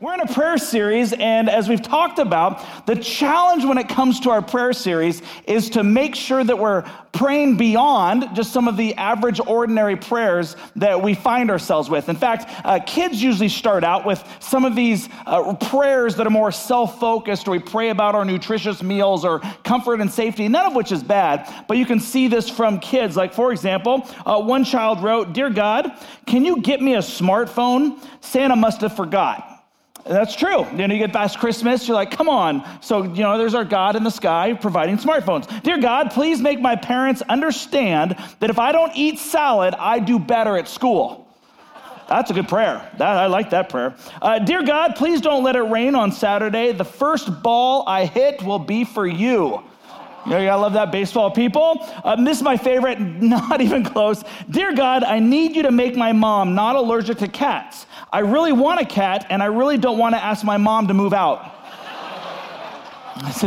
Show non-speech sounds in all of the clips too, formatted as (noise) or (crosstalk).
We're in a prayer series, and as we've talked about, the challenge when it comes to our prayer series is to make sure that we're praying beyond just some of the average, ordinary prayers that we find ourselves with. In fact, uh, kids usually start out with some of these uh, prayers that are more self focused, or we pray about our nutritious meals or comfort and safety, none of which is bad, but you can see this from kids. Like, for example, uh, one child wrote, Dear God, can you get me a smartphone? Santa must have forgot. That's true. You know, you get past Christmas, you're like, come on. So, you know, there's our God in the sky providing smartphones. Dear God, please make my parents understand that if I don't eat salad, I do better at school. That's a good prayer. That, I like that prayer. Uh, Dear God, please don't let it rain on Saturday. The first ball I hit will be for you. You know, I love that baseball people. Um, this is my favorite, (laughs) not even close. Dear God, I need you to make my mom not allergic to cats. I really want a cat, and I really don't want to ask my mom to move out. (laughs) it's,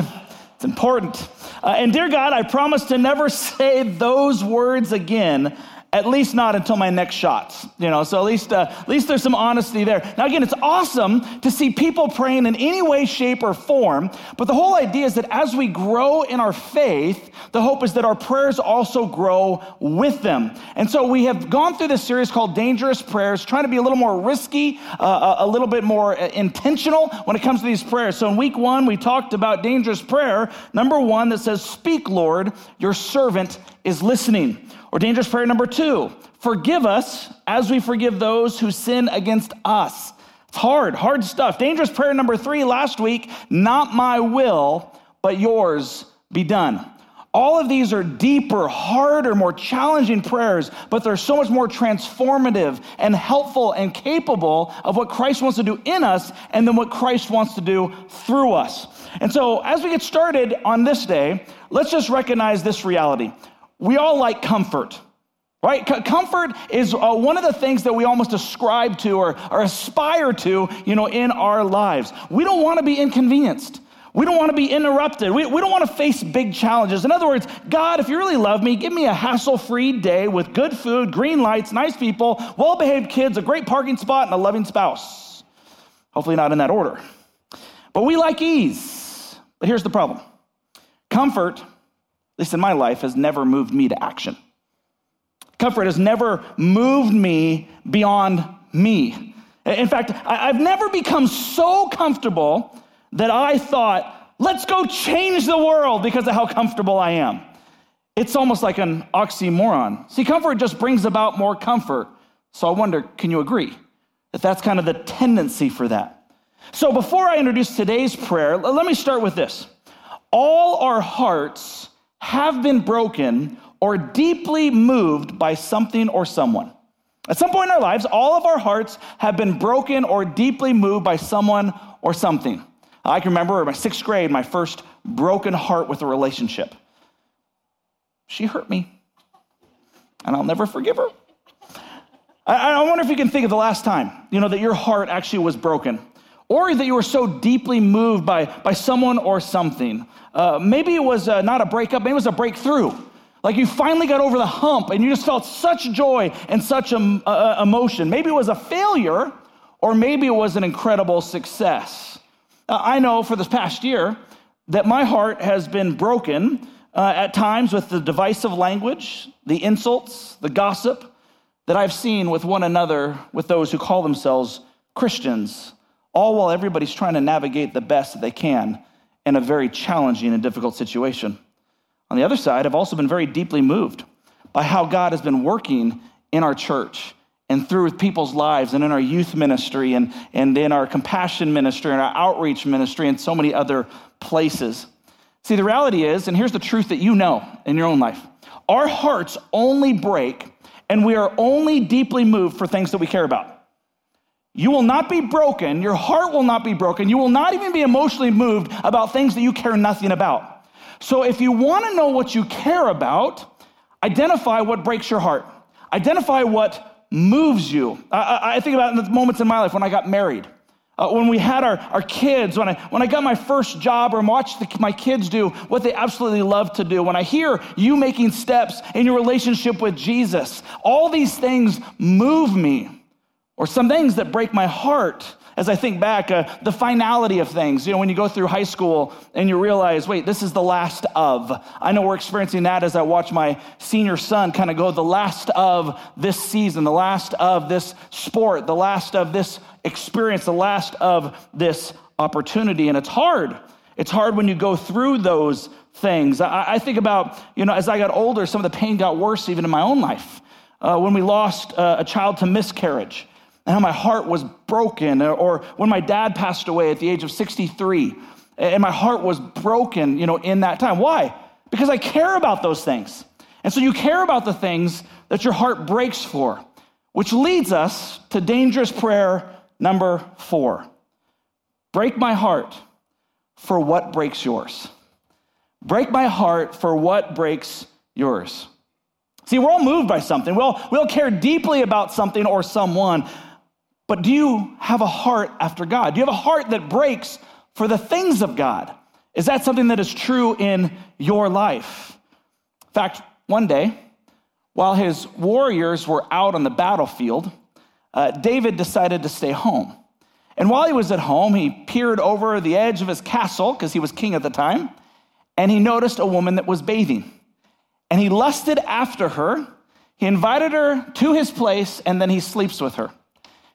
important. Uh, and dear God, I promise to never (laughs) say those words again at least not until my next shots you know so at least uh, at least there's some honesty there. Now again it's awesome to see people praying in any way shape or form but the whole idea is that as we grow in our faith the hope is that our prayers also grow with them. And so we have gone through this series called dangerous prayers trying to be a little more risky uh, a little bit more uh, intentional when it comes to these prayers. So in week one we talked about dangerous prayer. Number one that says speak lord your servant is listening or dangerous prayer number two forgive us as we forgive those who sin against us. It's hard, hard stuff. Dangerous prayer number three last week not my will, but yours be done. All of these are deeper, harder, more challenging prayers, but they're so much more transformative and helpful and capable of what Christ wants to do in us and then what Christ wants to do through us. And so, as we get started on this day, let's just recognize this reality we all like comfort, right? Comfort is uh, one of the things that we almost ascribe to or, or aspire to, you know, in our lives. We don't want to be inconvenienced. We don't want to be interrupted. We, we don't want to face big challenges. In other words, God, if you really love me, give me a hassle free day with good food, green lights, nice people, well behaved kids, a great parking spot, and a loving spouse. Hopefully, not in that order. But we like ease. But here's the problem comfort least in my life, has never moved me to action. Comfort has never moved me beyond me. In fact, I've never become so comfortable that I thought, let's go change the world because of how comfortable I am. It's almost like an oxymoron. See, comfort just brings about more comfort. So I wonder, can you agree that that's kind of the tendency for that? So before I introduce today's prayer, let me start with this. All our hearts have been broken or deeply moved by something or someone. At some point in our lives, all of our hearts have been broken or deeply moved by someone or something. I can remember in my sixth grade, my first broken heart with a relationship. She hurt me, and I'll never forgive her. I, wonder if you can think of the last time, you know, that your heart actually was broken or that you were so deeply moved by, by someone or something. Uh, maybe it was uh, not a breakup, maybe it was a breakthrough. Like you finally got over the hump and you just felt such joy and such um, uh, emotion. Maybe it was a failure, or maybe it was an incredible success. Uh, I know for this past year that my heart has been broken uh, at times with the divisive language, the insults, the gossip that I've seen with one another with those who call themselves Christians all while everybody's trying to navigate the best that they can in a very challenging and difficult situation. On the other side, I've also been very deeply moved by how God has been working in our church and through people's lives and in our youth ministry and, and in our compassion ministry and our outreach ministry and so many other places. See, the reality is, and here's the truth that you know in your own life our hearts only break and we are only deeply moved for things that we care about. You will not be broken. Your heart will not be broken. You will not even be emotionally moved about things that you care nothing about. So, if you want to know what you care about, identify what breaks your heart. Identify what moves you. I, I think about the moments in my life when I got married, uh, when we had our, our kids, when I, when I got my first job or watched the, my kids do what they absolutely love to do, when I hear you making steps in your relationship with Jesus. All these things move me or some things that break my heart. As I think back, uh, the finality of things, you know, when you go through high school and you realize, wait, this is the last of. I know we're experiencing that as I watch my senior son kind of go the last of this season, the last of this sport, the last of this experience, the last of this opportunity. And it's hard. It's hard when you go through those things. I, I think about, you know, as I got older, some of the pain got worse even in my own life. Uh, when we lost uh, a child to miscarriage, and how my heart was broken, or, when my dad passed away at the age of 63, and my heart was broken, you know, in that time. Why? Because I care about those things. And so you care about the things that your heart breaks for, which leads us to dangerous prayer number four. Break my heart for what breaks yours. Break my heart for what breaks yours. See, we're all moved by something. We all, we all care deeply about something or someone. But do you have a heart after God? Do you have a heart that breaks for the things of God? Is that something that is true in your life? In fact, one day, while his warriors were out on the battlefield, uh, David decided to stay home. And while he was at home, he peered over the edge of his castle, because he was king at the time, and he noticed a woman that was bathing. And he lusted after her. He invited her to his place, and then he sleeps with her.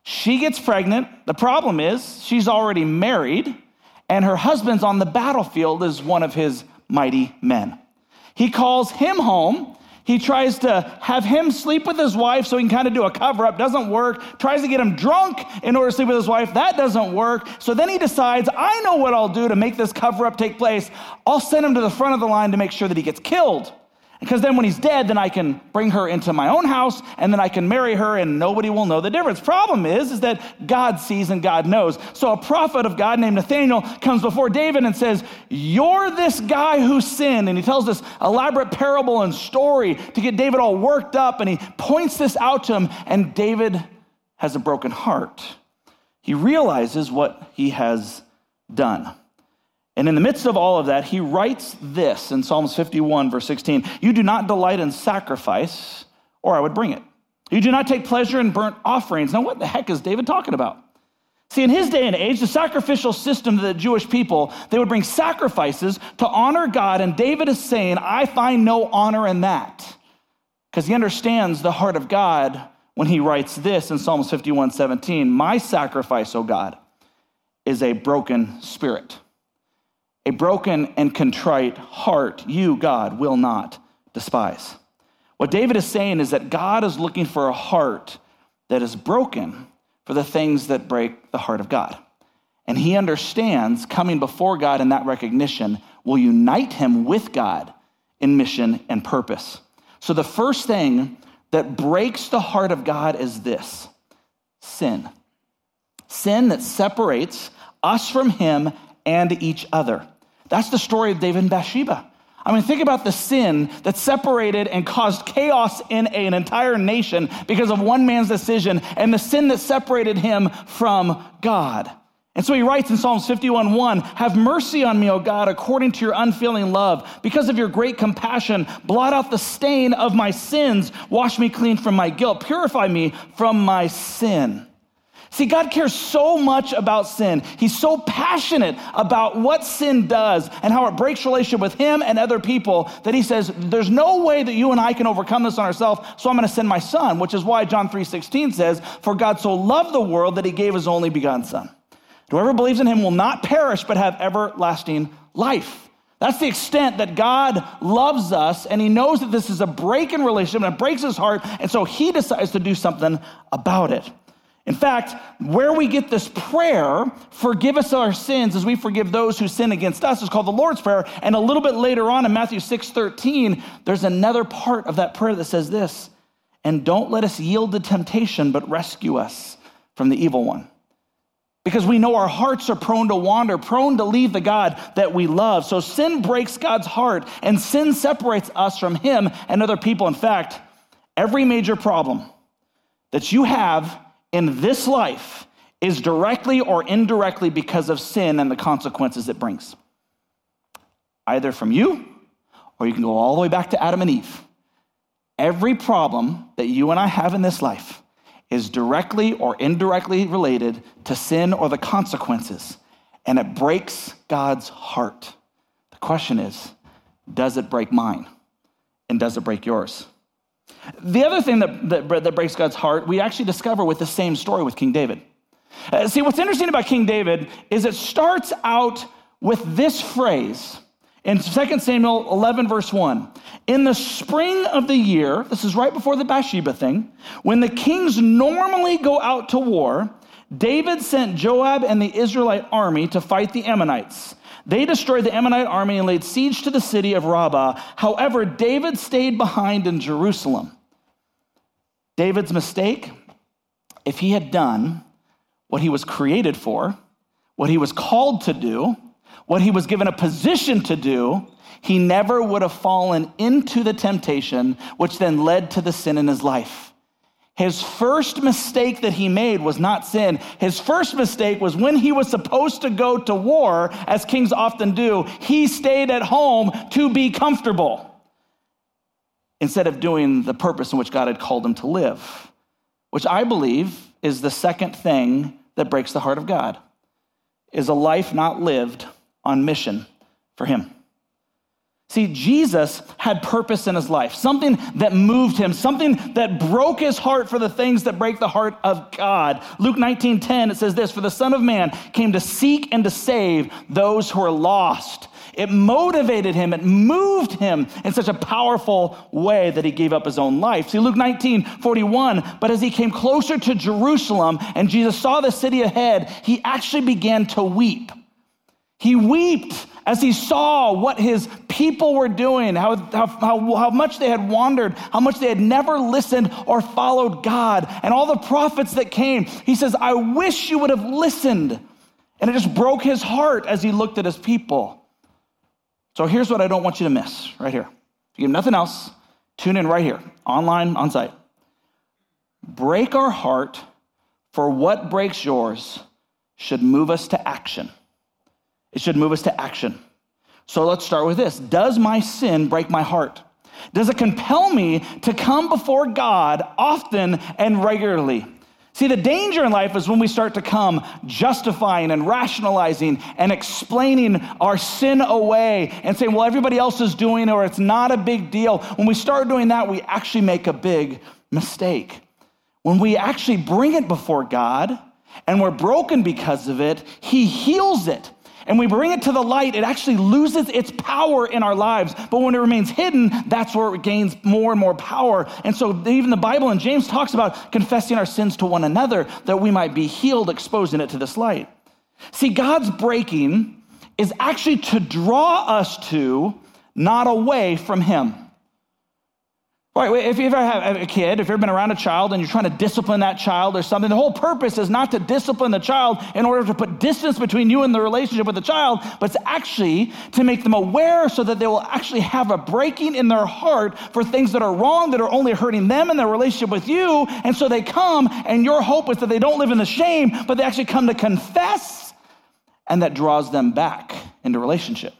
She gets pregnant. The problem is, she's already married, and her husband's on the battlefield as one of his mighty men. He calls him home he tries to have him sleep with his wife so he can kind of do a cover up. Doesn't work. Tries to get him drunk in order to sleep with his wife. That doesn't work. So then he decides, I know what I'll do to make this cover up take place. I'll send him to the front of the line to make sure that he gets killed. Because then when he's dead, then I can bring her into my own house and then I can marry her and nobody will know the difference. Problem is, is that God sees and God knows. So a prophet of God named Nathaniel comes before David and says, You're this guy who sinned. And he tells this elaborate parable and story to get David all worked up and he points this out to him. And David has a broken heart. He realizes what he has done. And in the midst of all of that, he writes this in Psalms 51, verse 16 You do not delight in sacrifice, or I would bring it. You do not take pleasure in burnt offerings. Now, what the heck is David talking about? See, in his day and age, the sacrificial system of the Jewish people, they would bring sacrifices to honor God, and David is saying, I find no honor in that. Because he understands the heart of God when he writes this in Psalms 51, 17 My sacrifice, O God, is a broken spirit a broken and contrite heart, you, God, will not despise. What David is saying is that God is looking for a heart that is broken for the things that break the heart of God. And he understands coming before God in that recognition will unite him with God in mission and purpose. So the first thing that breaks the heart of God is this sin. Sin that separates us from him and each other. That's the story of David and Bathsheba. I mean, think about the sin that separated and caused chaos in an entire nation because of one man's decision, and the sin that separated him from God. And so he writes in Psalms 51 1 Have mercy on me, O God, according to your unfailing love. Because of your great compassion, blot out the stain of my sins, wash me clean from my guilt, purify me from my sin. See, God cares so much about sin. He's so passionate about what sin does and how it breaks relationship with Him and other people that He says, There's no way that you and I can overcome this on ourselves, so I'm going to send my Son, which is why John 3.16 says, For God so loved the world that He gave His only begotten Son. Whoever believes in Him will not perish, but have everlasting life. That's the extent that God loves us, and He knows that this is a break in relationship and it breaks His heart, and so He decides to do something about it. In fact, where we get this prayer, forgive us our sins as we forgive those who sin against us, is called the Lord's Prayer. And a little bit later on in Matthew 6 13, there's another part of that prayer that says this And don't let us yield to temptation, but rescue us from the evil one. Because we know our hearts are prone to wander, prone to leave the God that we love. So sin breaks God's heart, and sin separates us from Him and other people. In fact, every major problem that you have in this life is directly or indirectly because of sin and the consequences it brings. Either from you, or you can go all the way back to Adam and Eve. Every problem that you and I have in this life is directly or indirectly related to sin or the consequences, and it breaks God's heart. The question is does it break mine? And does it break yours? The other thing that, that, that breaks God's heart, we actually discover with the same story with King David. Uh, see, what's interesting about King David is it starts out with this phrase in 2 Samuel 11, verse 1. In the spring of the year, this is right before the Bathsheba thing, when the kings normally go out to war, David sent Joab and the Israelite army to fight the Ammonites. They destroyed the Ammonite army and laid siege to the city of Rabbah. However, David stayed behind in Jerusalem. David's mistake if he had done what he was created for, what he was called to do, what he was given a position to do, he never would have fallen into the temptation, which then led to the sin in his life. His first mistake that he made was not sin. His first mistake was when he was supposed to go to war, as kings often do, he stayed at home to be comfortable instead of doing the purpose in which God had called him to live, which I believe is the second thing that breaks the heart of God, is a life not lived on mission for him. See, Jesus had purpose in his life, something that moved him, something that broke his heart for the things that break the heart of God. Luke 19 10, it says this For the Son of Man came to seek and to save those who are lost. It motivated him, it moved him in such a powerful way that he gave up his own life. See, Luke 19 41, but as he came closer to Jerusalem and Jesus saw the city ahead, he actually began to weep. He wept as he saw what his people were doing, how, how, how, how, much they had wandered, how much they had never listened or followed God, and all the prophets that came. He says, I wish you would have listened. And it just broke his heart as he looked at his people. So here's what I don't want you to miss right here. If you have nothing else, tune in right here, online, on site. Break our heart for what breaks yours should move us to action. It should move us to action. So let's start with this Does my sin break my heart? Does it compel me to come before God often and regularly? See, the danger in life is when we start to come justifying and rationalizing and explaining our sin away and saying, well, everybody else is doing it or it's not a big deal. When we start doing that, we actually make a big mistake. When we actually bring it before God and we're broken because of it, He heals it and we bring it to the light, it actually loses its power in our lives. But when it remains hidden, that's where it gains more and more power. And so even the Bible and James talks about confessing our sins to one another that we might be healed, exposing it to this light. See, God's breaking is actually to draw us to, not away from Him. Right, if you ever have a kid, if you've ever been around a child and you're trying to discipline that child or something, the whole purpose is not to discipline the child in order to put distance between you and the relationship with the child, but it's actually to make them aware so that they will actually have a breaking in their heart for things that are wrong, that are only hurting them and their relationship with you. And so they come, and your hope is that they don't live in the shame, but they actually come to confess, and that draws them back into relationship.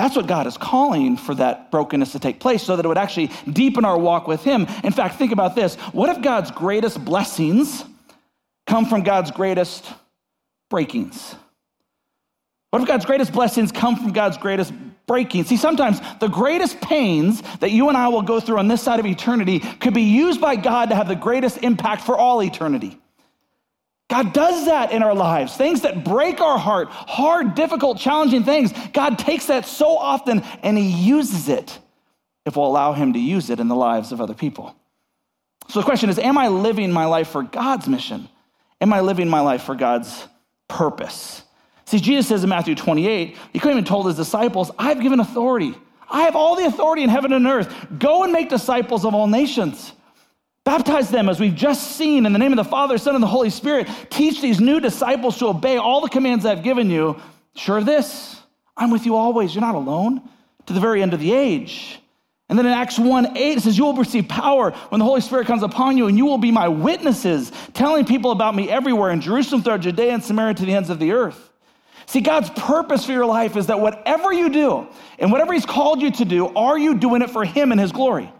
That's what God is calling for that brokenness to take place so that it would actually deepen our walk with Him. In fact, think about this what if God's greatest blessings come from God's greatest breakings? What if God's greatest blessings come from God's greatest breaking? See, sometimes the greatest pains that you and I will go through on this side of eternity could be used by God to have the greatest impact for all eternity. God does that in our lives. Things that break our heart, hard, difficult, challenging things. God takes that so often and He uses it if we'll allow Him to use it in the lives of other people. So the question is Am I living my life for God's mission? Am I living my life for God's purpose? See, Jesus says in Matthew 28, He couldn't even told His disciples, I've given authority. I have all the authority in heaven and earth. Go and make disciples of all nations. Baptize them as we've just seen in the name of the Father, Son, and the Holy Spirit. Teach these new disciples to obey all the commands I've given you. Sure of this, I'm with you always. You're not alone to the very end of the age. And then in Acts 1 8, it says, You will receive power when the Holy Spirit comes upon you, and you will be my witnesses, telling people about me everywhere in Jerusalem, throughout Judea, and Samaria to the ends of the earth. See, God's purpose for your life is that whatever you do and whatever He's called you to do, are you doing it for Him and His glory?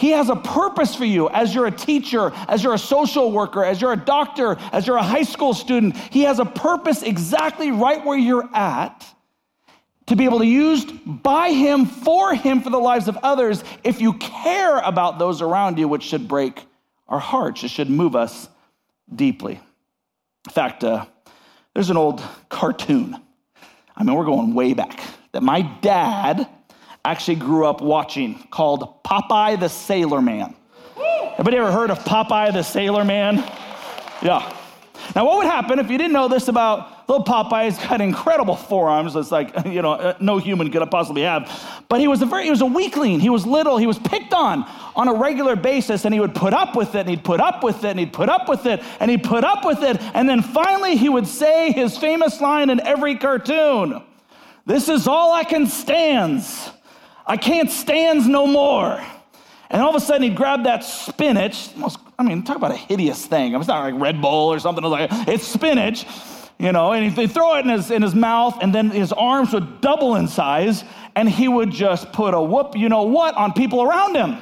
He has a purpose for you as you're a teacher, as you're a social worker, as you're a doctor, as you're a high school student. He has a purpose exactly right where you're at to be able to use by Him, for Him, for the lives of others if you care about those around you, which should break our hearts. It should move us deeply. In fact, uh, there's an old cartoon. I mean, we're going way back that my dad actually grew up watching called Popeye the Sailor Man. Anybody ever heard of Popeye the Sailor Man? Yeah. Now, what would happen if you didn't know this about little Popeye? (laughs) He's got incredible forearms. It's like, (laughs) you know, uh, no human could possibly have. But he was a very, he was a weakling. He was little. He was picked on on a regular basis, and he would put up with it, and he'd put up with it, and he'd put up with it, and he'd put up with it. And then finally, he would say his famous line in every cartoon This is all I can stands. I can't stands no more. And all of a sudden, he'd grab that spinach. Most, I mean, talk about a hideous thing. It's not like Red Bull or something. It's, like, it's spinach, you know, and he'd throw it in his, in his mouth, and then his arms would double in size, and he would just put a whoop, you know what, on people around him.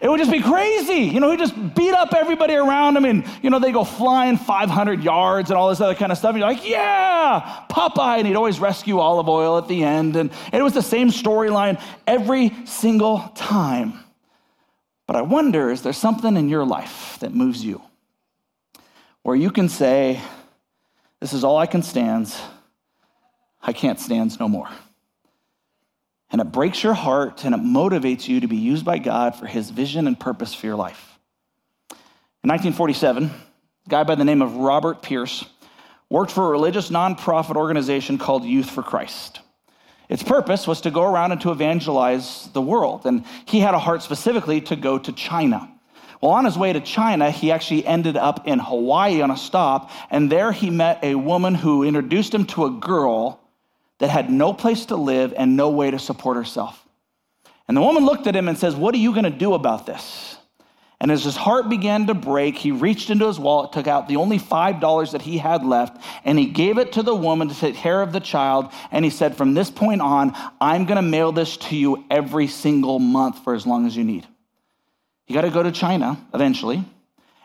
It would just be crazy. You know, he'd just beat up everybody around him, and, you know, they go flying 500 yards and all this other kind of stuff. And you're like, yeah, Popeye. And he'd always rescue Olive Oyl at the end. And it was the same storyline every single time. But I wonder is there something in your life that moves you where you can say, This is all I can stand. I can't stand no more. And it breaks your heart and it motivates you to be used by God for his vision and purpose for your life. In 1947, a guy by the name of Robert Pierce worked for a religious nonprofit organization called Youth for Christ. Its purpose was to go around and to evangelize the world. And he had a heart specifically to go to China. Well, on his way to China, he actually ended up in Hawaii on a stop. And there he met a woman who introduced him to a girl that had no place to live and no way to support herself. And the woman looked at him and says, What are you going to do about this? And as his heart began to break, he reached into his wallet, took out the only $5 that he had left, and he gave it to the woman to take care of the child. And he said, From this point on, I'm going to mail this to you every single month for as long as you need. He got to go to China eventually.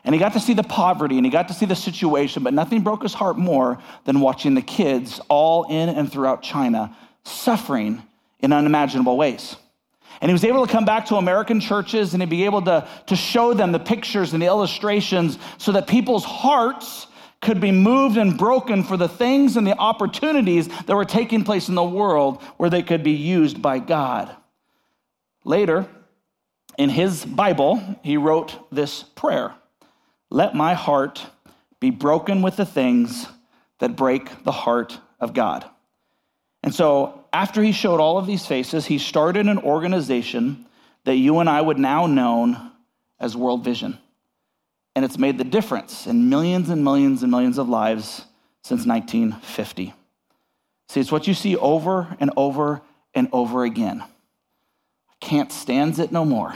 And he got to see the poverty and he got to see the situation, but nothing broke his heart more than watching the kids all in and throughout China suffering in unimaginable ways. And he was able to come back to American churches and he'd be able to, to show them the pictures and the illustrations so that people's hearts could be moved and broken for the things and the opportunities that were taking place in the world where they could be used by God. Later, in his Bible, he wrote this prayer Let my heart be broken with the things that break the heart of God. And so, after he showed all of these faces, he started an organization that you and I would now know as World Vision. And it's made the difference in millions and millions and millions of lives since 1950. See, it's what you see over and over and over again. I can't stand it no more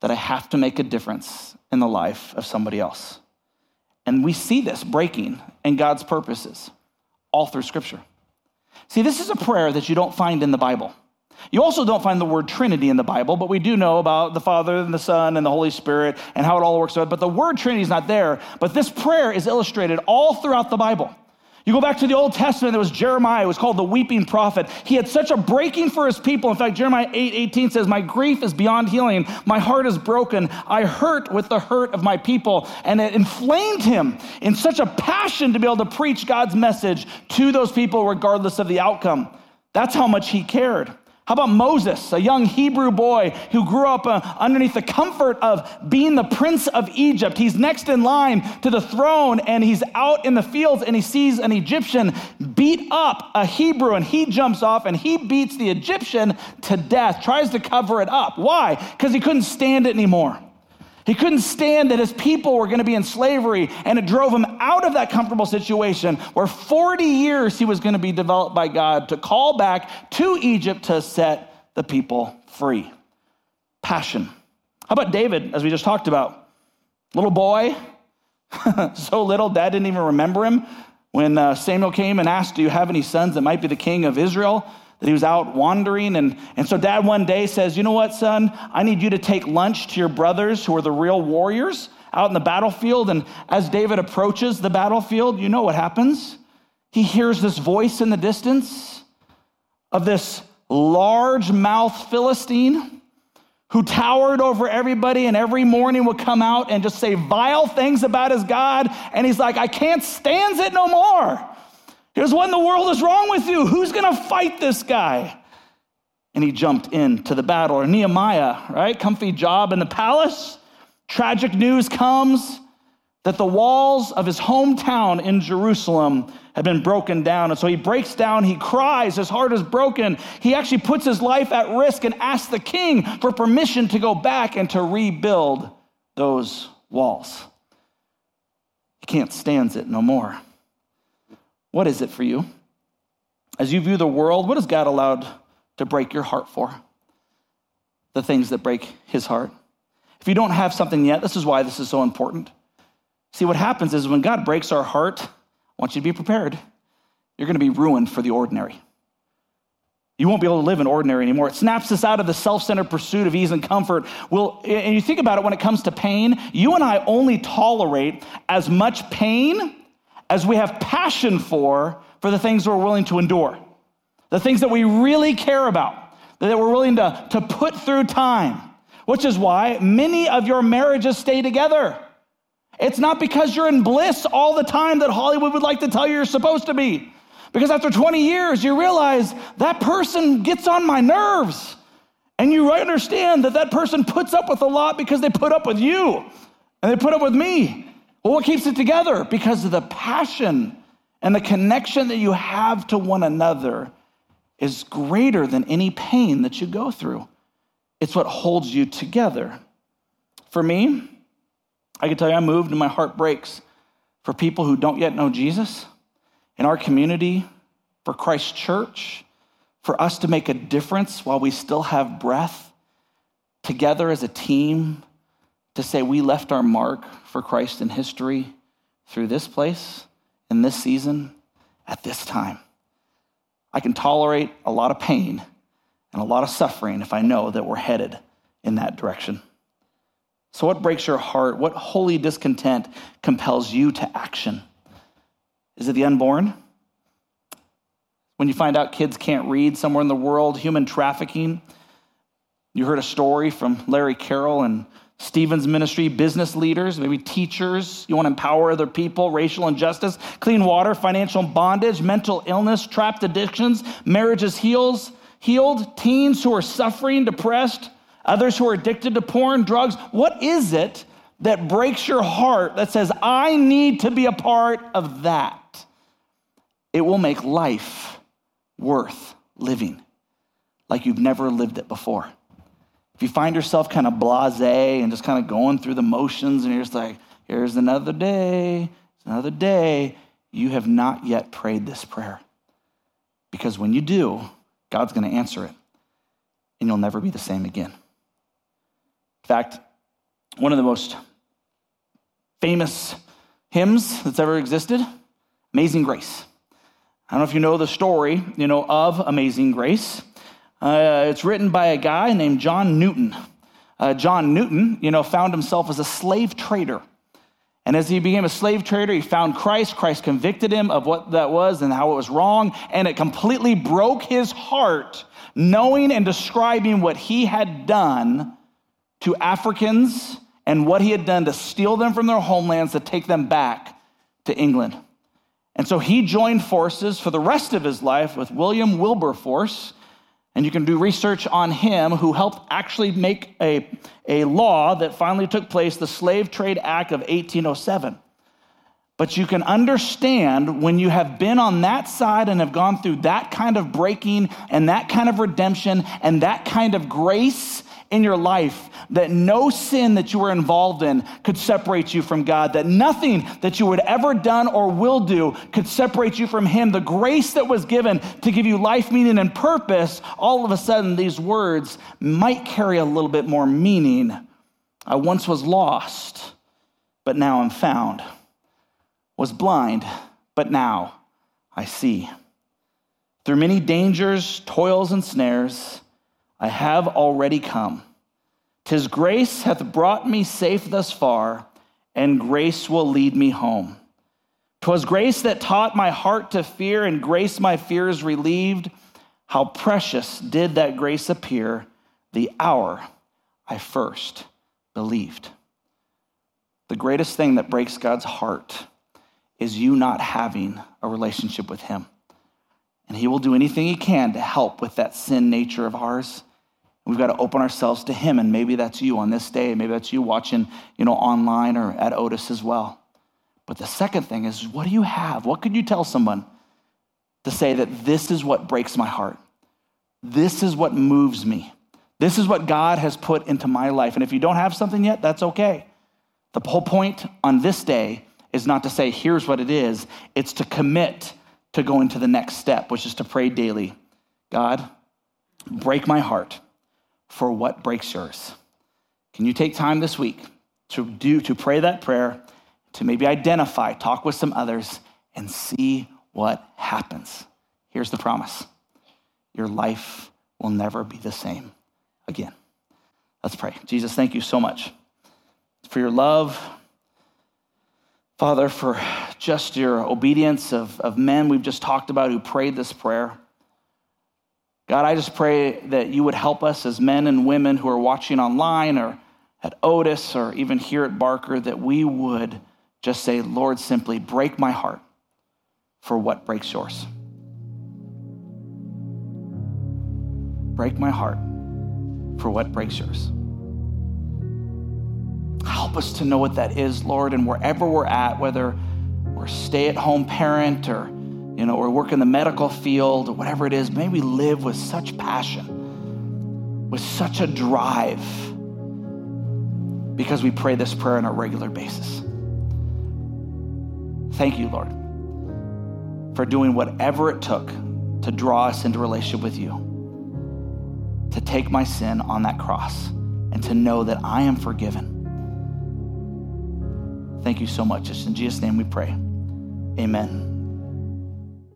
that I have to make a difference in the life of somebody else. And we see this breaking in God's purposes all through Scripture. See, this is a prayer that you don't find in the Bible. You also don't find the word Trinity in the Bible, but we do know about the Father and the Son and the Holy Spirit and how it all works out. But the word Trinity is not there. But this prayer is illustrated all throughout the Bible. You go back to the Old Testament, there was Jeremiah, it was called the weeping prophet. He had such a breaking for his people. In fact, Jeremiah 8 18 says, My grief is beyond healing. My heart is broken. I hurt with the hurt of my people. And it inflamed him in such a passion to be able to preach God's message to those people, regardless of the outcome. That's how much he cared. How about Moses, a young Hebrew boy who grew up uh, underneath the comfort of being the prince of Egypt? He's next in line to the throne and he's out in the fields and he sees an Egyptian beat up a Hebrew and he jumps off and he beats the Egyptian to death, tries to cover it up. Why? Because he couldn't stand it anymore. He couldn't stand that his people were going to be in slavery, and it drove him out of that comfortable situation where 40 years he was going to be developed by God to call back to Egypt to set the people free. Passion. How about David, as we just talked about? Little boy, (laughs) so little, dad didn't even remember him. When uh, Samuel came and asked, Do you have any sons that might be the king of Israel? That he was out wandering. And, and so dad one day says, You know what, son? I need you to take lunch to your brothers who are the real warriors out in the battlefield. And as David approaches the battlefield, you know what happens? He hears this voice in the distance of this large mouth Philistine who towered over everybody and every morning would come out and just say vile things about his God. And he's like, I can't stand it no more. Goes, What in the world is wrong with you? Who's going to fight this guy? And he jumped into the battle. Or Nehemiah, right? Comfy job in the palace. Tragic news comes that the walls of his hometown in Jerusalem had been broken down. And so he breaks down, he cries, his heart is broken. He actually puts his life at risk and asks the king for permission to go back and to rebuild those walls. He can't stand it no more. What is it for you? As you view the world, what has God allowed to break your heart for? The things that break his heart. If you don't have something yet, this is why this is so important. See, what happens is when God breaks our heart, I want you to be prepared. You're going to be ruined for the ordinary. You won't be able to live in ordinary anymore. It snaps us out of the self centered pursuit of ease and comfort. Well, and you think about it when it comes to pain, you and I only tolerate as much pain as we have passion for for the things we're willing to endure, the things that we really care about, that we're willing to, to put through time, which is why many of your marriages stay together. It's not because you're in bliss all the time that Hollywood would like to tell you you're supposed to be. Because after 20 years, you realize that person gets on my nerves. And you understand that that person puts up with a lot because they put up with you and they put up with me. Well, what keeps it together? Because of the passion and the connection that you have to one another is greater than any pain that you go through. It's what holds you together. For me, I can tell you, I'm moved and my heart breaks for people who don't yet know Jesus in our community, for Christ Church, for us to make a difference while we still have breath together as a team to say we left our mark for Christ in history through this place, in this season, at this time. I can tolerate a lot of pain and a lot of suffering if I know that we're headed in that direction. So, what breaks your heart? What holy discontent compels you to action? Is it the unborn? When you find out kids can't read somewhere in the world, human trafficking. You heard a story from Larry Carroll and Stephen's ministry, business leaders, maybe teachers. You want to empower other people, racial injustice, clean water, financial bondage, mental illness, trapped addictions, marriages heals, healed, teens who are suffering, depressed, others who are addicted to porn, drugs. What is it that breaks your heart that says, I need to be a part of that? It will make life worth living like you've never lived it before. If you find yourself kind of blase and just kind of going through the motions and you're just like, here's another day, it's another day, you have not yet prayed this prayer. Because when you do, God's going to answer it and you'll never be the same again. In fact, one of the most famous hymns that's ever existed, Amazing Grace. I don't know if you know the story, you know, of Amazing Grace. Uh, it's written by a guy named John Newton. Uh, John Newton, you know, found himself as a slave trader. And as he became a slave trader, he found Christ. Christ convicted him of what that was and how it was wrong. And it completely broke his heart, knowing and describing what he had done to Africans and what he had done to steal them from their homelands to take them back to England. And so he joined forces for the rest of his life with William Wilberforce and you can do research on him, who helped actually make a, a law that finally took place, the Slave Trade Act of 1807. But you can understand when you have been on that side and have gone through that kind of breaking and that kind of redemption and that kind of grace in your life that no sin that you were involved in could separate you from God, that nothing that you had ever done or will do could separate you from Him. The grace that was given to give you life, meaning, and purpose, all of a sudden, these words might carry a little bit more meaning. I once was lost, but now I'm found, was blind, but now I see. Through many dangers, toils, and snares, I have already come. Tis grace hath brought me safe thus far, and grace will lead me home. 'Twas grace that taught my heart to fear, and grace my fears relieved. How precious did that grace appear the hour I first believed. The greatest thing that breaks God's heart is you not having a relationship with Him. And He will do anything He can to help with that sin nature of ours. We've got to open ourselves to Him, and maybe that's you on this day. Maybe that's you watching, you know, online or at Otis as well. But the second thing is, what do you have? What could you tell someone to say that this is what breaks my heart? This is what moves me. This is what God has put into my life. And if you don't have something yet, that's okay. The whole point on this day is not to say, here's what it is, it's to commit to going to the next step, which is to pray daily. God, break my heart for what breaks yours. Can you take time this week to do to pray that prayer, to maybe identify, talk with some others, and see what happens? Here's the promise. Your life will never be the same again. Let's pray. Jesus, thank you so much for your love. Father, for just your obedience of, of men we've just talked about who prayed this prayer. God, I just pray that you would help us as men and women who are watching online or at Otis or even here at Barker, that we would just say, Lord, simply break my heart for what breaks yours. Break my heart for what breaks yours. Help us to know what that is, Lord, and wherever we're at, whether we're stay at home parent or you know, or work in the medical field or whatever it is, may we live with such passion, with such a drive, because we pray this prayer on a regular basis. Thank you, Lord, for doing whatever it took to draw us into relationship with you, to take my sin on that cross, and to know that I am forgiven. Thank you so much. It's in Jesus' name we pray. Amen.